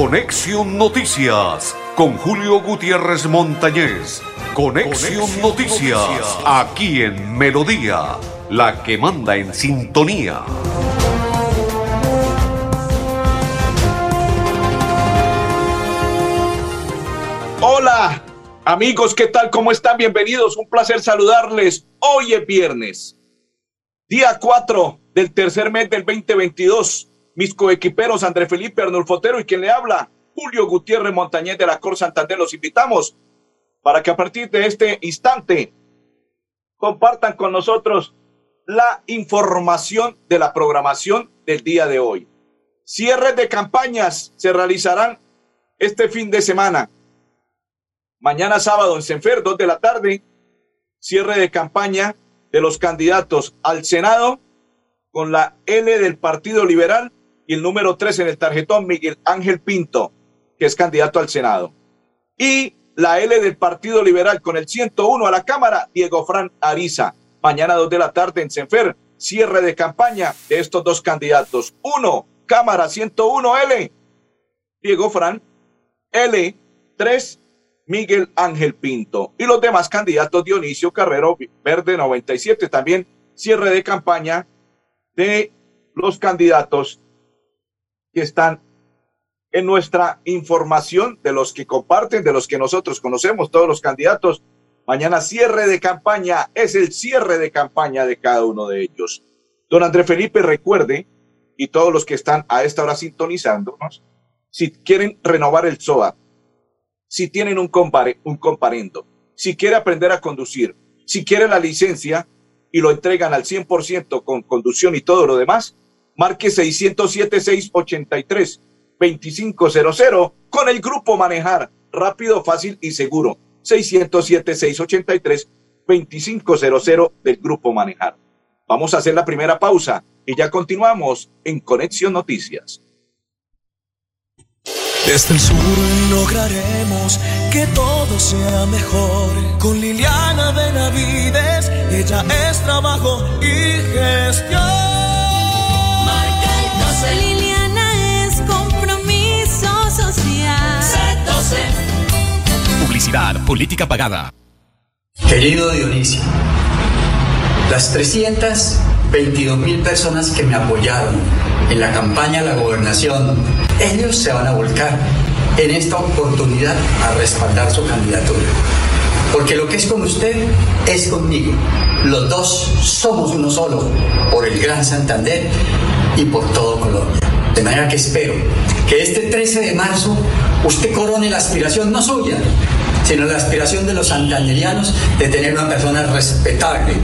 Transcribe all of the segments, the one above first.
Conexión Noticias con Julio Gutiérrez Montañez. Conexión, Noticias, aquí en Melodía, la que manda en sintonía. Hola, amigos, ¿qué tal? ¿Cómo están? Bienvenidos. Un placer saludarles. Hoy es viernes, día 4 del tercer mes del 2022 mis coequiperos André Felipe Arnulfotero y quien le habla, Julio Gutiérrez Montañez de la Cor Santander. Los invitamos para que a partir de este instante compartan con nosotros la información de la programación del día de hoy. Cierres de campañas se realizarán este fin de semana. Mañana sábado en Senfer, 2 de la tarde, cierre de campaña de los candidatos al Senado con la L del Partido Liberal y el número 3 en el tarjetón Miguel Ángel Pinto, que es candidato al Senado. Y la L del Partido Liberal con el 101 a la Cámara, Diego Fran Ariza. Mañana 2 de la tarde en Senfer, cierre de campaña de estos dos candidatos. Uno, Cámara 101L, Diego Fran. L, 3, Miguel Ángel Pinto. Y los demás candidatos, Dionisio Carrero Verde 97, también cierre de campaña de los candidatos que están en nuestra información de los que comparten, de los que nosotros conocemos, todos los candidatos. Mañana cierre de campaña, es el cierre de campaña de cada uno de ellos. Don André Felipe, recuerde, y todos los que están a esta hora sintonizándonos, si quieren renovar el SOA, si tienen un, compare, un comparendo, si quiere aprender a conducir, si quiere la licencia y lo entregan al 100% con conducción y todo lo demás, marque 607-683-2500 con el grupo Manejar, rápido, fácil y seguro. 607-683-2500 del grupo Manejar. Vamos a hacer la primera pausa y ya continuamos en Conexión Noticias. Desde el sur lograremos que todo sea mejor. Con Liliana Benavides, ella es trabajo y gestión. Política pagada. Querido Dionisio, las 322 mil personas que me apoyaron en la campaña a la gobernación, ellos se van a volcar en esta oportunidad a respaldar su candidatura. Porque lo que es con usted es conmigo. Los dos somos uno solo, por el Gran Santander y por todo Colombia. De manera que espero que este 13 de marzo usted corone la aspiración no suya, sino la aspiración de los santanderianos de tener una persona respetable,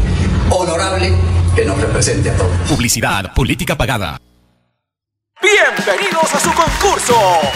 honorable, que nos represente a todos. Publicidad, política pagada. Bienvenidos a su concurso.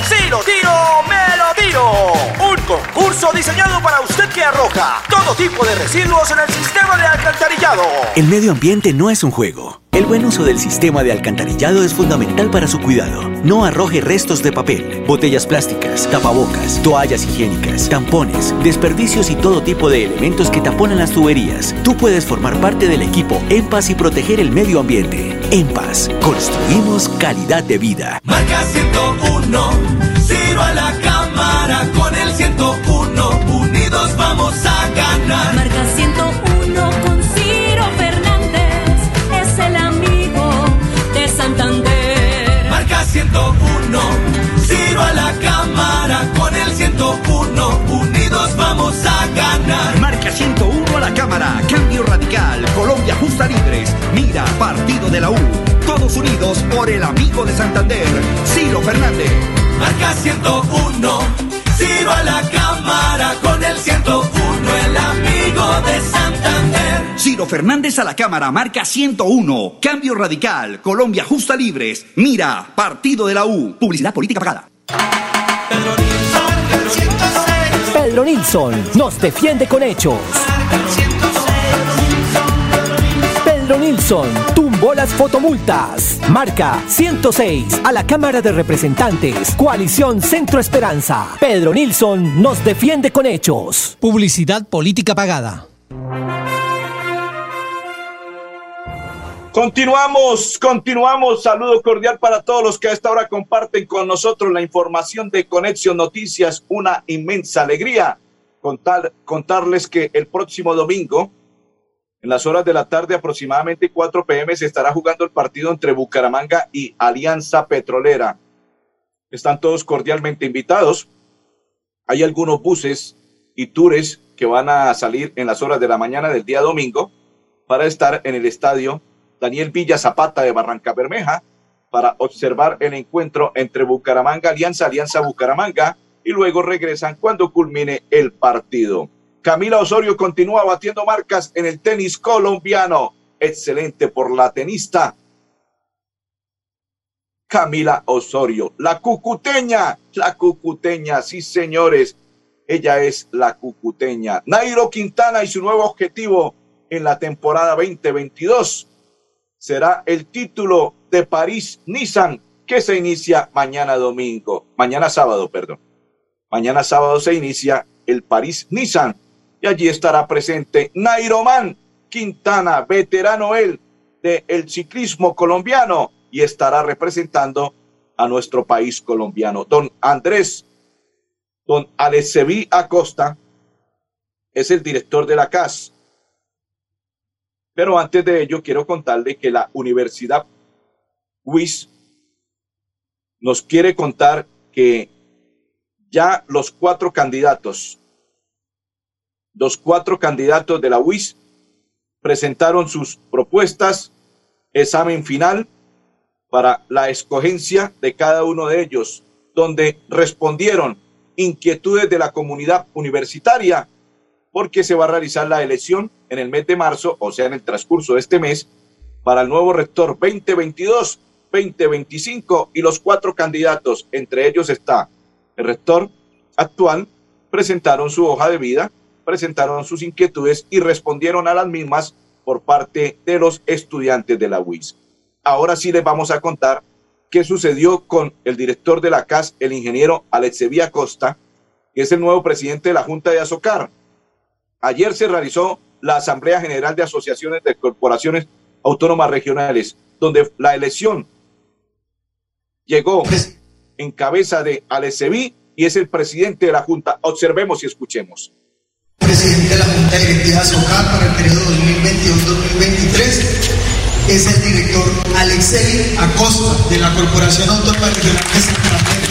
Si lo tiro, me lo tiro. Un concurso diseñado para usted que arroja todo tipo de residuos en el sistema de alcantarillado. El medio ambiente no es un juego. El buen uso del sistema de alcantarillado es fundamental para su cuidado. No arroje restos de papel, botellas plásticas, tapabocas, toallas higiénicas, tampones, desperdicios y todo tipo de elementos que taponan las tuberías. Tú puedes formar parte del equipo En Paz y proteger el medio ambiente. En Paz, construimos calidad de vida. Marca 101, Ciro a la cámara con el 101. Unidos vamos a ganar. Marca la Cámara, Cambio Radical, Colombia Justa Libres, Mira, Partido de la U. Todos unidos por el amigo de Santander, Ciro Fernández. Marca 101, Ciro a la cámara con el 101. El amigo de Santander. Ciro Fernández a la Cámara, marca 101. Cambio Radical, Colombia Justa Libres, Mira, Partido de la U. Publicidad política pagada. Pedro Nilsson nos defiende con hechos. Pedro Nilsson tumbó las fotomultas. Marca 106 a la Cámara de Representantes. Coalición Centro Esperanza. Pedro Nilsson nos defiende con hechos. Publicidad política pagada. Continuamos, continuamos. Saludo cordial para todos los que a esta hora comparten con nosotros la información de Conexión Noticias. Una inmensa alegría contar, contarles que el próximo domingo, en las horas de la tarde, aproximadamente 4 pm, se estará jugando el partido entre Bucaramanga y Alianza Petrolera. Están todos cordialmente invitados. Hay algunos buses y tours que van a salir en las horas de la mañana del día domingo para estar en el estadio Daniel Villa Zapata de Barranca Bermeja para observar el encuentro entre Bucaramanga Alianza, Alianza Bucaramanga y luego regresan cuando culmine el partido. Camila Osorio continúa batiendo marcas en el tenis colombiano. Excelente por la tenista. Camila Osorio, la cucuteña, la cucuteña, sí señores, ella es la cucuteña. Nairo Quintana y su nuevo objetivo en la temporada 2022 será el título de París-Nissan que se inicia mañana domingo, mañana sábado, perdón. Mañana sábado se inicia el París-Nissan y allí estará presente Nairoman Quintana, veterano él del ciclismo colombiano y estará representando a nuestro país colombiano. Don Andrés, don Aleceví Acosta es el director de la CAS pero antes de ello, quiero contarle que la Universidad WIS nos quiere contar que ya los cuatro candidatos, los cuatro candidatos de la UIS presentaron sus propuestas, examen final para la escogencia de cada uno de ellos, donde respondieron inquietudes de la comunidad universitaria porque se va a realizar la elección en el mes de marzo, o sea, en el transcurso de este mes, para el nuevo rector 2022, 2025 y los cuatro candidatos, entre ellos está el rector actual, presentaron su hoja de vida, presentaron sus inquietudes y respondieron a las mismas por parte de los estudiantes de la UIS. Ahora sí les vamos a contar qué sucedió con el director de la CAS, el ingeniero Alexevía Costa, que es el nuevo presidente de la Junta de Azocar. Ayer se realizó la Asamblea General de Asociaciones de Corporaciones Autónomas Regionales, donde la elección llegó en cabeza de Aleceví y es el presidente de la Junta. Observemos y escuchemos. Presidente de la Junta Directiva de SOCAR para el periodo 2022-2023 es el director Alexei Acosta de la Corporación Autónoma Regional de Santander.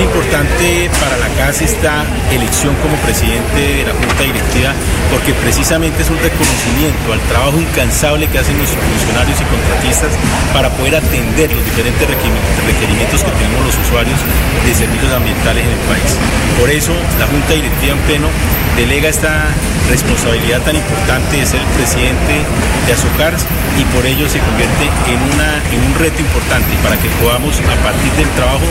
Es importante para la casa esta elección como presidente de la Junta Directiva porque precisamente es un reconocimiento al trabajo incansable que hacen nuestros funcionarios y contratistas para poder atender los diferentes requerimientos que tenemos los usuarios de servicios ambientales en el país. Por eso la Junta Directiva en pleno delega esta responsabilidad tan importante de ser el presidente de Azocars y por ello se convierte en, una, en un reto importante para que podamos a partir del trabajo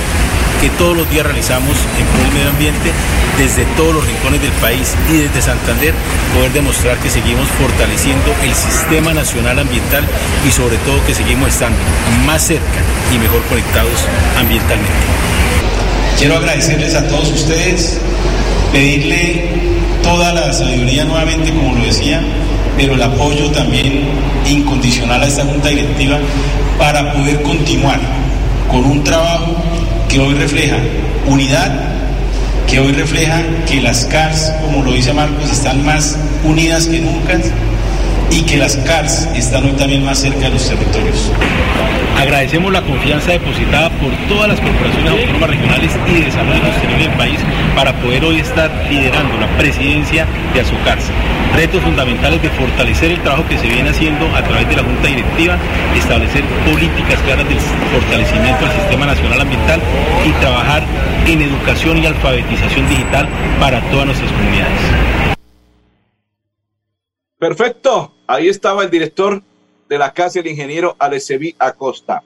que todos los días realizamos en pro del medio ambiente desde todos los rincones del país y desde Santander poder demostrar que seguimos fortaleciendo el sistema nacional ambiental y sobre todo que seguimos estando más cerca y mejor conectados ambientalmente. Quiero agradecerles a todos ustedes, pedirle toda la sabiduría nuevamente, como lo decía, pero el apoyo también incondicional a esta junta directiva para poder continuar con un trabajo que hoy refleja unidad, que hoy refleja que las CARS, como lo dice Marcos, están más unidas que nunca y que las CARS están hoy también más cerca de los territorios. Agradecemos la confianza depositada por todas las corporaciones autónomas regionales y de desarrollo sostenible del país para poder hoy estar liderando la presidencia de Azucars. Retos fundamentales de fortalecer el trabajo que se viene haciendo a través de la Junta Directiva, establecer políticas claras del fortalecimiento del sistema nacional ambiental y trabajar en educación y alfabetización digital para todas nuestras comunidades. Perfecto. Ahí estaba el director de la casa, el ingeniero Aleceví Acosta.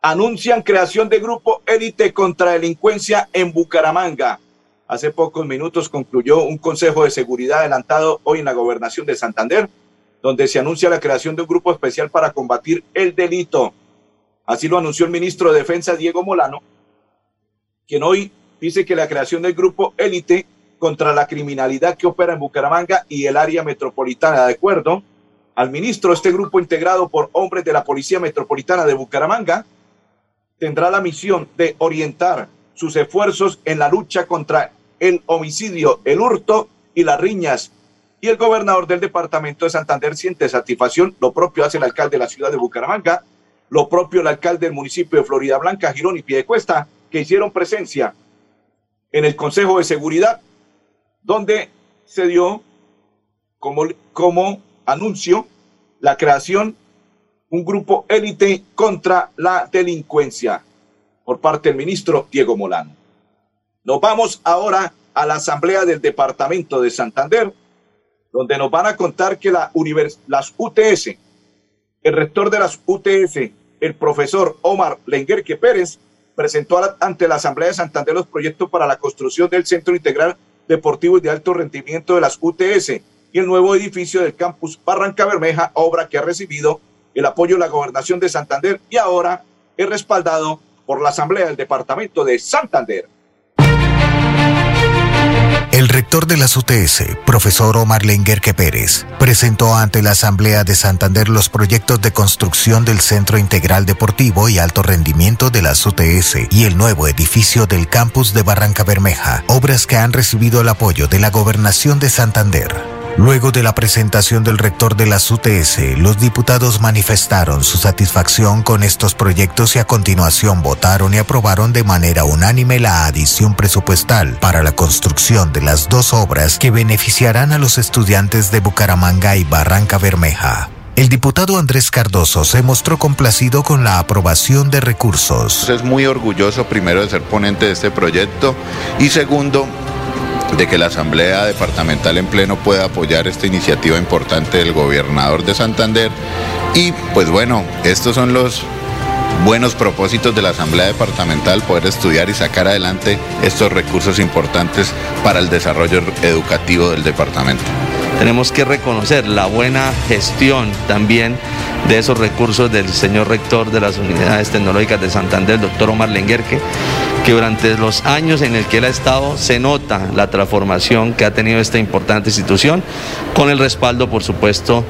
Anuncian creación de grupo élite contra delincuencia en Bucaramanga. Hace pocos minutos concluyó un consejo de seguridad adelantado hoy en la gobernación de Santander, donde se anuncia la creación de un grupo especial para combatir el delito. Así lo anunció el ministro de Defensa, Diego Molano, quien hoy dice que la creación del grupo élite contra la criminalidad que opera en Bucaramanga y el área metropolitana, de acuerdo al ministro. Este grupo integrado por hombres de la Policía Metropolitana de Bucaramanga tendrá la misión de orientar sus esfuerzos en la lucha contra el homicidio, el hurto y las riñas. Y el gobernador del departamento de Santander siente satisfacción. Lo propio hace el alcalde de la ciudad de Bucaramanga, lo propio el alcalde del municipio de Florida Blanca, Girón y Piedecuesta, que hicieron presencia en el Consejo de Seguridad, donde se dio como, como anuncio la creación un grupo élite contra la delincuencia por parte del ministro Diego Molano. Nos vamos ahora a la Asamblea del Departamento de Santander, donde nos van a contar que las UTS, el rector de las UTS, el profesor Omar Lenguerque Pérez, presentó ante la Asamblea de Santander los proyectos para la construcción del Centro Integral Deportivo y de Alto Rendimiento de las UTS y el nuevo edificio del campus Barranca Bermeja, obra que ha recibido el apoyo de la gobernación de Santander y ahora es respaldado por la Asamblea del Departamento de Santander. El rector de las UTS, profesor Omar Lenguerque Pérez, presentó ante la Asamblea de Santander los proyectos de construcción del Centro Integral Deportivo y Alto Rendimiento de las UTS y el nuevo edificio del campus de Barranca Bermeja, obras que han recibido el apoyo de la Gobernación de Santander. Luego de la presentación del rector de las UTS, los diputados manifestaron su satisfacción con estos proyectos y a continuación votaron y aprobaron de manera unánime la adición presupuestal para la construcción de las dos obras que beneficiarán a los estudiantes de Bucaramanga y Barranca Bermeja. El diputado Andrés Cardoso se mostró complacido con la aprobación de recursos. Es muy orgulloso primero de ser ponente de este proyecto y segundo de que la Asamblea Departamental en pleno pueda apoyar esta iniciativa importante del gobernador de Santander. Y pues bueno, estos son los buenos propósitos de la Asamblea Departamental, poder estudiar y sacar adelante estos recursos importantes para el desarrollo educativo del departamento. Tenemos que reconocer la buena gestión también de esos recursos del señor rector de las unidades tecnológicas de Santander, el doctor Omar Lenguerque, que durante los años en el que él ha estado se nota la transformación que ha tenido esta importante institución, con el respaldo, por supuesto,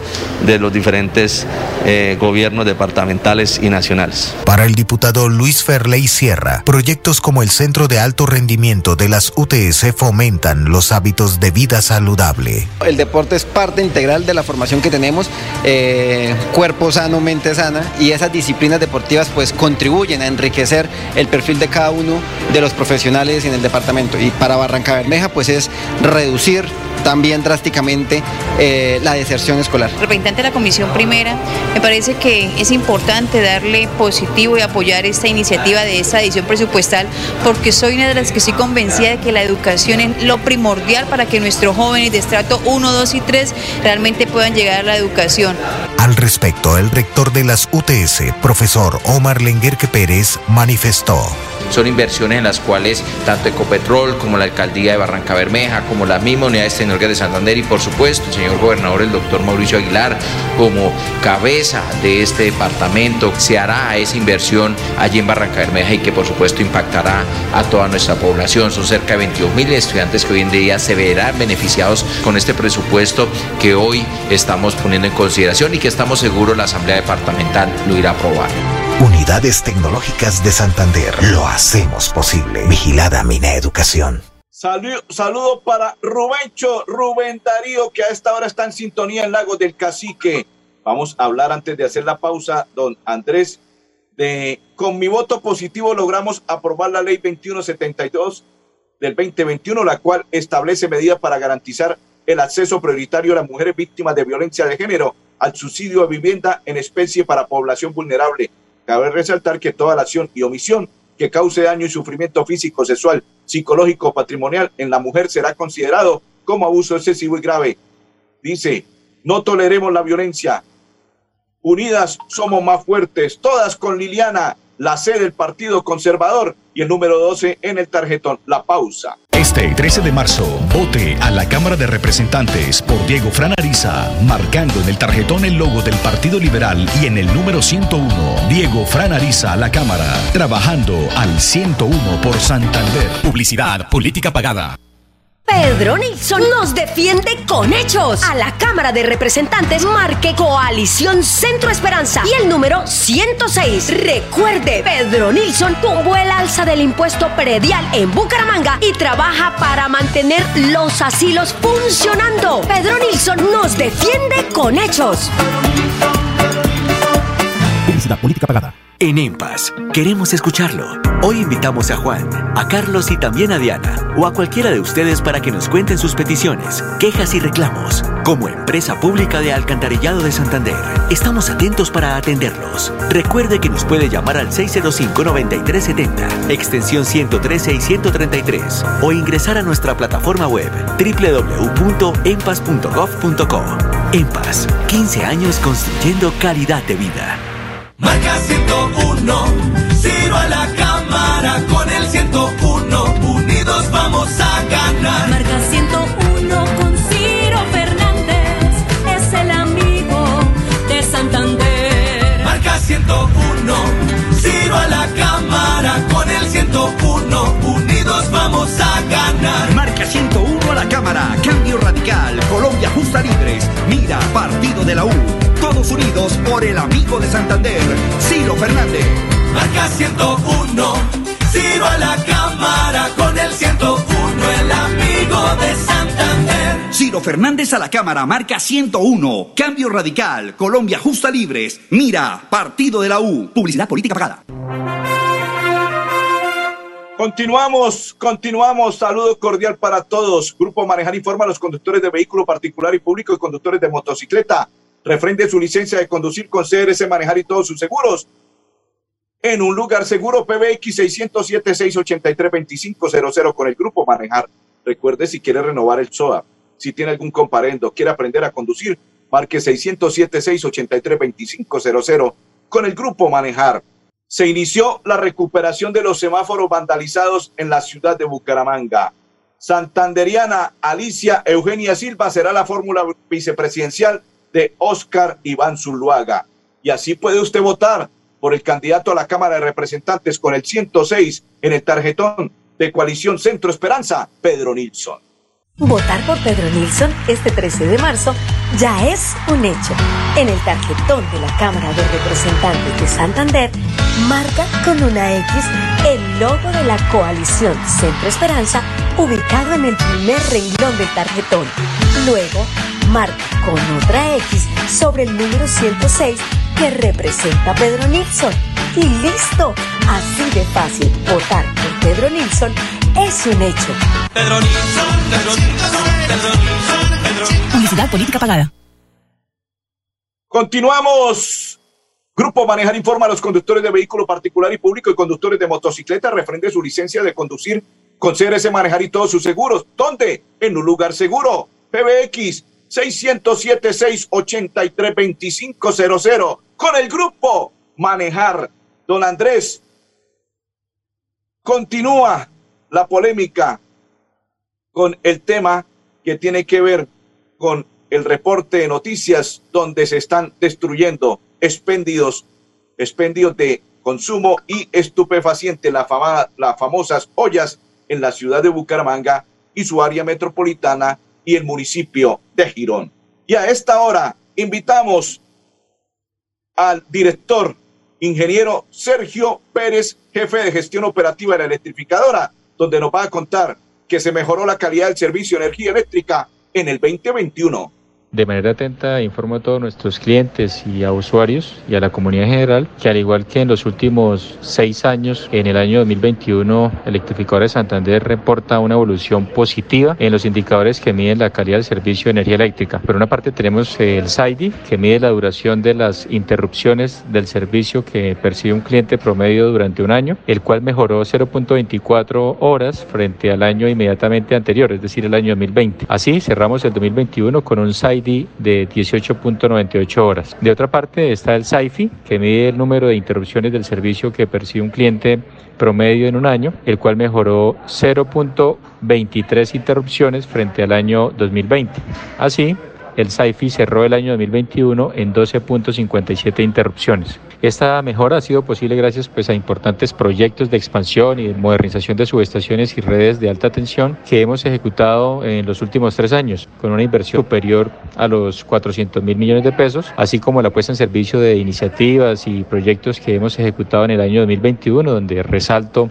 de los diferentes eh, gobiernos departamentales y nacionales. Para el diputado Luis Ferley Sierra, proyectos como el Centro de Alto Rendimiento de las UTS fomentan los hábitos de vida saludable. El deporte es parte integral de la formación que tenemos, eh, cuerpo sano, mente sana, y esas disciplinas deportivas pues contribuyen a enriquecer el perfil de cada uno de los profesionales en el departamento. Y para Barranca Bermeja pues es reducir también drásticamente eh, la deserción escolar. Representante de la Comisión Primera, me parece que es importante darle positivo y apoyar esta iniciativa de esta edición presupuestal porque soy una de las que estoy convencida de que la educación es lo primordial para que nuestros jóvenes de estrato 1, 2 y 3 realmente puedan llegar a la educación. Al respecto, el rector de las UTS, profesor Omar Lenguerque Pérez, manifestó. Son inversiones en las cuales tanto Ecopetrol como la Alcaldía de Barranca Bermeja, como las mismas unidades tecnológicas de Santander y por supuesto el señor gobernador, el doctor Mauricio Aguilar, como cabeza de este departamento, se hará esa inversión allí en Barranca Bermeja y que por supuesto impactará a toda nuestra población. Son cerca de 22 mil estudiantes que hoy en día se verán beneficiados con este presupuesto que hoy estamos poniendo en consideración y que estamos seguros la Asamblea Departamental lo irá a aprobar. Unidades Tecnológicas de Santander. Lo hacemos posible. Vigilada Mina Educación. Saludo, para Rubencho, Rubén Darío, que a esta hora está en sintonía en Lago del Cacique. Vamos a hablar antes de hacer la pausa, don Andrés, de con mi voto positivo logramos aprobar la ley 2172 del 2021, la cual establece medidas para garantizar el acceso prioritario a las mujeres víctimas de violencia de género al subsidio de vivienda en especie para población vulnerable. Cabe resaltar que toda la acción y omisión que cause daño y sufrimiento físico, sexual, psicológico o patrimonial en la mujer será considerado como abuso excesivo y grave. Dice, no toleremos la violencia. Unidas somos más fuertes, todas con Liliana, la sede del Partido Conservador y el número 12 en el tarjetón. La pausa. Este 13 de marzo, vote a la Cámara de Representantes por Diego Franariza, marcando en el tarjetón el logo del Partido Liberal y en el número 101, Diego Franariza a la Cámara, trabajando al 101 por Santander. Publicidad, política pagada. Pedro Nilsson nos defiende con hechos. A la Cámara de Representantes marque Coalición Centro Esperanza y el número 106. Recuerde, Pedro Nilsson tuvo el alza del impuesto predial en Bucaramanga y trabaja para mantener los asilos funcionando. Pedro Nilsson nos defiende con hechos. Publicidad política pagada. En EMPAS, queremos escucharlo. Hoy invitamos a Juan, a Carlos y también a Diana, o a cualquiera de ustedes para que nos cuenten sus peticiones, quejas y reclamos. Como empresa pública de Alcantarillado de Santander, estamos atentos para atenderlos. Recuerde que nos puede llamar al 605-9370, extensión 113 y 133, o ingresar a nuestra plataforma web www.empas.gov.co. EMPAS, 15 años construyendo calidad de vida. Marca 101, Ciro a la cámara con el 101, unidos vamos a ganar. Marca 101 a la Cámara, Cambio Radical, Colombia Justa Libres, Mira, Partido de la U. Todos unidos por el amigo de Santander, Ciro Fernández. Marca 101, Ciro a la cámara con el 101, el amigo de Santander. Ciro Fernández a la Cámara, marca 101. Cambio Radical, Colombia Justa Libres. Mira, Partido de la U. Publicidad política pagada. Continuamos, continuamos. Saludo cordial para todos. Grupo Manejar informa a los conductores de vehículo particular y público y conductores de motocicleta. Refrende su licencia de conducir con CRS Manejar y todos sus seguros. En un lugar seguro, PBX 607-683-2500 con el Grupo Manejar. Recuerde si quiere renovar el SOA. Si tiene algún comparendo, quiere aprender a conducir, marque 607-683-2500 con el Grupo Manejar. Se inició la recuperación de los semáforos vandalizados en la ciudad de Bucaramanga. Santanderiana Alicia Eugenia Silva será la fórmula vicepresidencial de Oscar Iván Zuluaga. Y así puede usted votar por el candidato a la Cámara de Representantes con el 106 en el tarjetón de Coalición Centro Esperanza, Pedro Nilsson. Votar por Pedro Nilsson este 13 de marzo ya es un hecho. En el tarjetón de la Cámara de Representantes de Santander, marca con una X el logo de la coalición Centro Esperanza ubicado en el primer renglón del tarjetón. Luego, marca con otra X sobre el número 106 que representa Pedro Nilsson. Y listo, así de fácil, votar por Pedro Nilsson es un hecho. Pedro Nilsson, Pedro Nilsson, Pedro Nilsson, Pedro Publicidad política pagada. Continuamos. Grupo Manejar informa a los conductores de vehículo particular y público y conductores de motocicleta refrende su licencia de conducir con CRS Manejar y todos sus seguros. ¿Dónde? En un lugar seguro. PBX 607-683-2500 con el grupo Manejar. Don Andrés, continúa la polémica con el tema que tiene que ver con el reporte de noticias donde se están destruyendo expendios de consumo y estupefaciente, las famosas ollas en la ciudad de Bucaramanga y su área metropolitana y el municipio de Girón. Y a esta hora invitamos al director, ingeniero Sergio Pérez, jefe de gestión operativa de la electrificadora, donde nos va a contar que se mejoró la calidad del servicio de energía eléctrica en el 2021. De manera atenta informo a todos nuestros clientes y a usuarios y a la comunidad en general que al igual que en los últimos seis años, en el año 2021 Electrificadora de Santander reporta una evolución positiva en los indicadores que miden la calidad del servicio de energía eléctrica. Por una parte tenemos el SAIDI que mide la duración de las interrupciones del servicio que percibe un cliente promedio durante un año, el cual mejoró 0.24 horas frente al año inmediatamente anterior, es decir, el año 2020. Así cerramos el 2021 con un SAIDI de 18.98 horas. De otra parte está el SAIFI, que mide el número de interrupciones del servicio que percibe un cliente promedio en un año, el cual mejoró 0.23 interrupciones frente al año 2020. Así, el SAIFI cerró el año 2021 en 12.57 interrupciones. Esta mejora ha sido posible gracias pues, a importantes proyectos de expansión y de modernización de subestaciones y redes de alta tensión que hemos ejecutado en los últimos tres años, con una inversión superior a los 400 mil millones de pesos, así como la puesta en servicio de iniciativas y proyectos que hemos ejecutado en el año 2021, donde resalto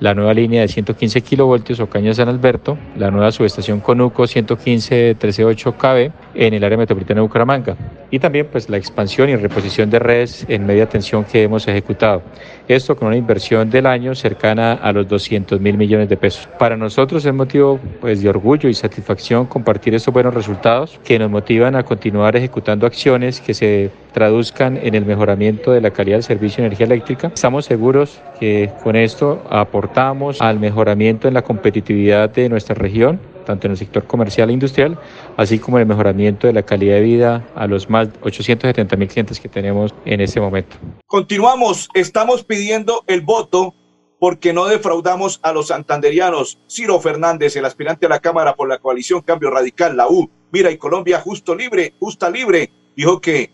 la nueva línea de 115 kilovoltios Ocaña San Alberto, la nueva subestación Conuco 115 138 kV en el área metropolitana de Bucaramanga y también pues la expansión y reposición de redes en media tensión que hemos ejecutado. Esto con una inversión del año cercana a los 200 mil millones de pesos. Para nosotros es motivo pues de orgullo y satisfacción compartir estos buenos resultados que nos motivan a continuar ejecutando acciones que se traduzcan en el mejoramiento de la calidad del servicio de energía eléctrica. Estamos seguros que con esto aportamos al mejoramiento en la competitividad de nuestra región tanto en el sector comercial e industrial, así como en el mejoramiento de la calidad de vida a los más 870 mil clientes que tenemos en este momento. Continuamos, estamos pidiendo el voto porque no defraudamos a los santanderianos. Ciro Fernández, el aspirante a la Cámara por la coalición Cambio Radical, la U, Mira y Colombia Justo Libre, Justa Libre, dijo que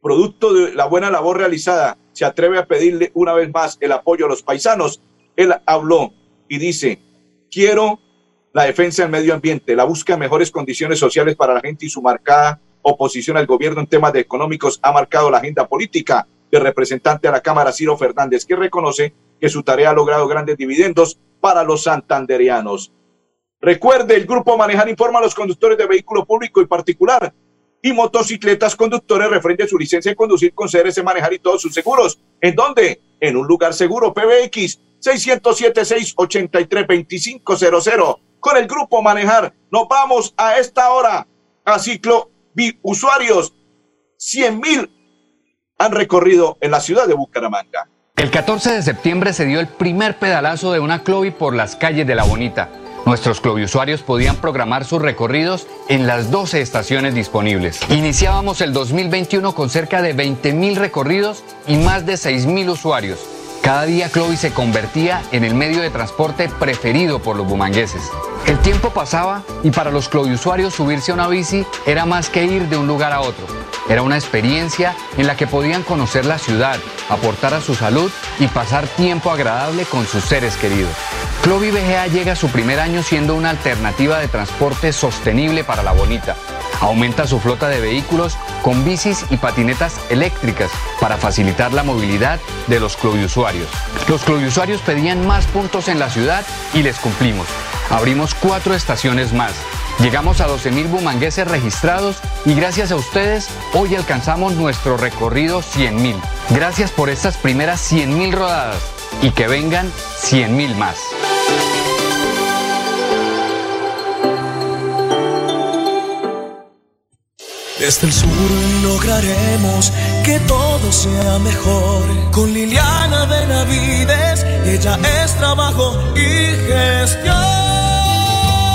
producto de la buena labor realizada, se atreve a pedirle una vez más el apoyo a los paisanos. Él habló y dice, quiero la defensa del medio ambiente, la búsqueda de mejores condiciones sociales para la gente y su marcada oposición al gobierno en temas económicos ha marcado la agenda política del representante a la Cámara, Ciro Fernández, que reconoce que su tarea ha logrado grandes dividendos para los santanderianos. Recuerde, el grupo Manejar informa a los conductores de vehículo público y particular y motocicletas conductores referente a su licencia de conducir con CRS Manejar y todos sus seguros. ¿En dónde? En un lugar seguro, PBX 607 683 2500 con el grupo Manejar. Nos vamos a esta hora a ciclo usuarios. 100 mil han recorrido en la ciudad de Bucaramanga. El 14 de septiembre se dio el primer pedalazo de una Clovi por las calles de La Bonita. Nuestros usuarios podían programar sus recorridos en las 12 estaciones disponibles. Iniciábamos el 2021 con cerca de 20 mil recorridos y más de 6 mil usuarios. Cada día Clovis se convertía en el medio de transporte preferido por los bumangueses. El tiempo pasaba y para los usuarios subirse a una bici era más que ir de un lugar a otro. Era una experiencia en la que podían conocer la ciudad, aportar a su salud y pasar tiempo agradable con sus seres queridos. Clovi BGA llega a su primer año siendo una alternativa de transporte sostenible para la bonita. Aumenta su flota de vehículos con bicis y patinetas eléctricas para facilitar la movilidad de los usuarios. Los usuarios pedían más puntos en la ciudad y les cumplimos. Abrimos cuatro estaciones más. Llegamos a 12.000 bumangueses registrados y gracias a ustedes hoy alcanzamos nuestro recorrido 100.000. Gracias por estas primeras 100.000 rodadas y que vengan 100.000 más. Desde el sur lograremos que todo sea mejor. Con Liliana Benavides, ella es trabajo y gestión.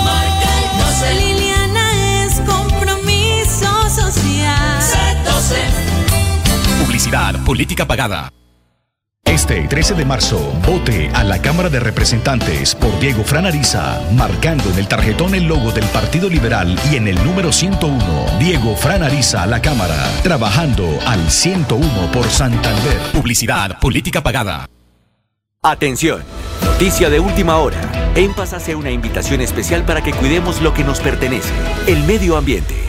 Marca el 12. Liliana es compromiso social. Publicidad, política pagada. Este 13 de marzo, vote a la Cámara de Representantes por Diego Franariza, marcando en el tarjetón el logo del Partido Liberal y en el número 101, Diego Franariza a la Cámara, trabajando al 101 por Santander. Publicidad, política pagada. Atención, noticia de última hora. En Paz hace una invitación especial para que cuidemos lo que nos pertenece, el medio ambiente.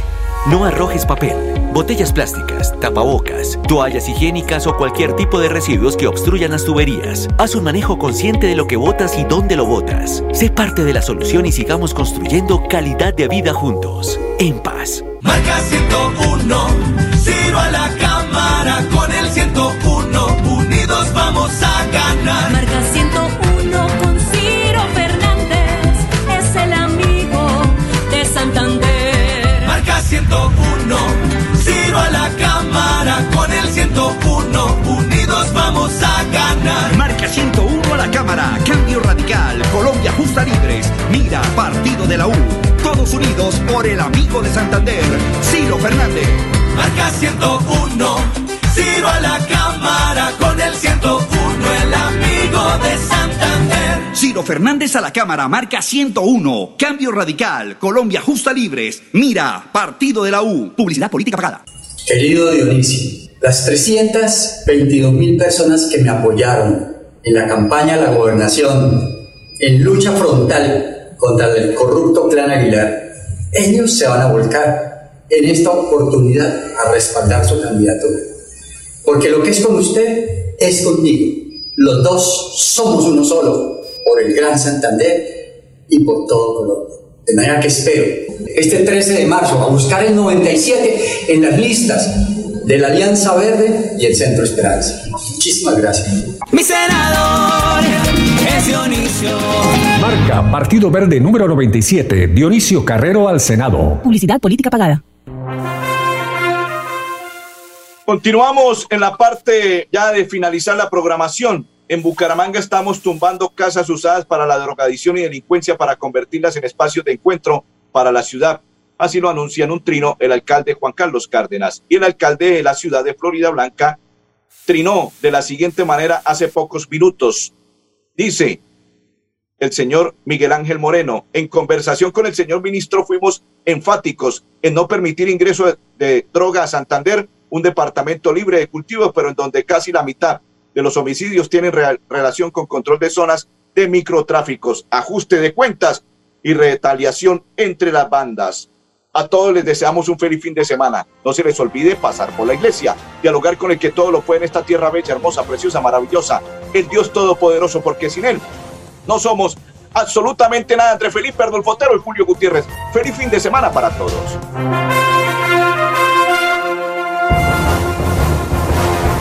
No arrojes papel, botellas plásticas, tapabocas, toallas higiénicas o cualquier tipo de residuos que obstruyan las tuberías. Haz un manejo consciente de lo que botas y dónde lo botas. Sé parte de la solución y sigamos construyendo calidad de vida juntos. En paz. Marca 101, Ciro a la cámara con el 101, unidos vamos a ganar. Marca 101 101, Ciro a la cámara con el 101, unidos vamos a ganar. Marca 101 a la Cámara, Cambio Radical, Colombia Justa Libres, Mira, Partido de la U. Todos unidos por el amigo de Santander, Ciro Fernández. Marca 101, Ciro a la cámara con el 101, Ciro Fernández a la Cámara, marca 101. Cambio radical. Colombia justa libres. Mira, Partido de la U. Publicidad política pagada. Querido Dionisio, las 322 mil personas que me apoyaron en la campaña a la gobernación, en lucha frontal contra el corrupto clan Aguilar, ellos se van a volcar en esta oportunidad a respaldar su candidatura. Porque lo que es con usted es conmigo. Los dos somos uno solo, por el Gran Santander y por todo Colombia. De manera que espero este 13 de marzo a buscar el 97 en las listas de la Alianza Verde y el Centro Esperanza. Muchísimas gracias. Mi senador es Dionisio. Marca Partido Verde número 97, Dionisio Carrero al Senado. Publicidad política pagada. Continuamos en la parte ya de finalizar la programación. En Bucaramanga estamos tumbando casas usadas para la drogadicción y delincuencia para convertirlas en espacios de encuentro para la ciudad. Así lo anuncia en un trino el alcalde Juan Carlos Cárdenas y el alcalde de la ciudad de Florida Blanca trinó de la siguiente manera hace pocos minutos. Dice el señor Miguel Ángel Moreno, en conversación con el señor ministro fuimos enfáticos en no permitir ingreso de, droga a Santander, un departamento libre de cultivos, pero en donde casi la mitad de los homicidios tienen relación con control de zonas de microtráficos, ajuste de cuentas y retaliación entre las bandas. A todos les deseamos un feliz fin de semana. No se les olvide pasar por la iglesia, dialogar con el que todo lo puede en esta tierra bella, hermosa, preciosa, maravillosa, el Dios Todopoderoso, porque sin Él no somos absolutamente nada entre Felipe Ardolfo Otero y Julio Gutiérrez. Feliz fin de semana para todos.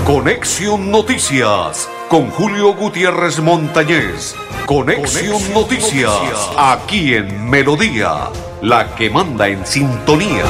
Conexión Noticias con Julio Gutiérrez Montañez. Conexión Noticias aquí en Melodía, la que manda en sintonía.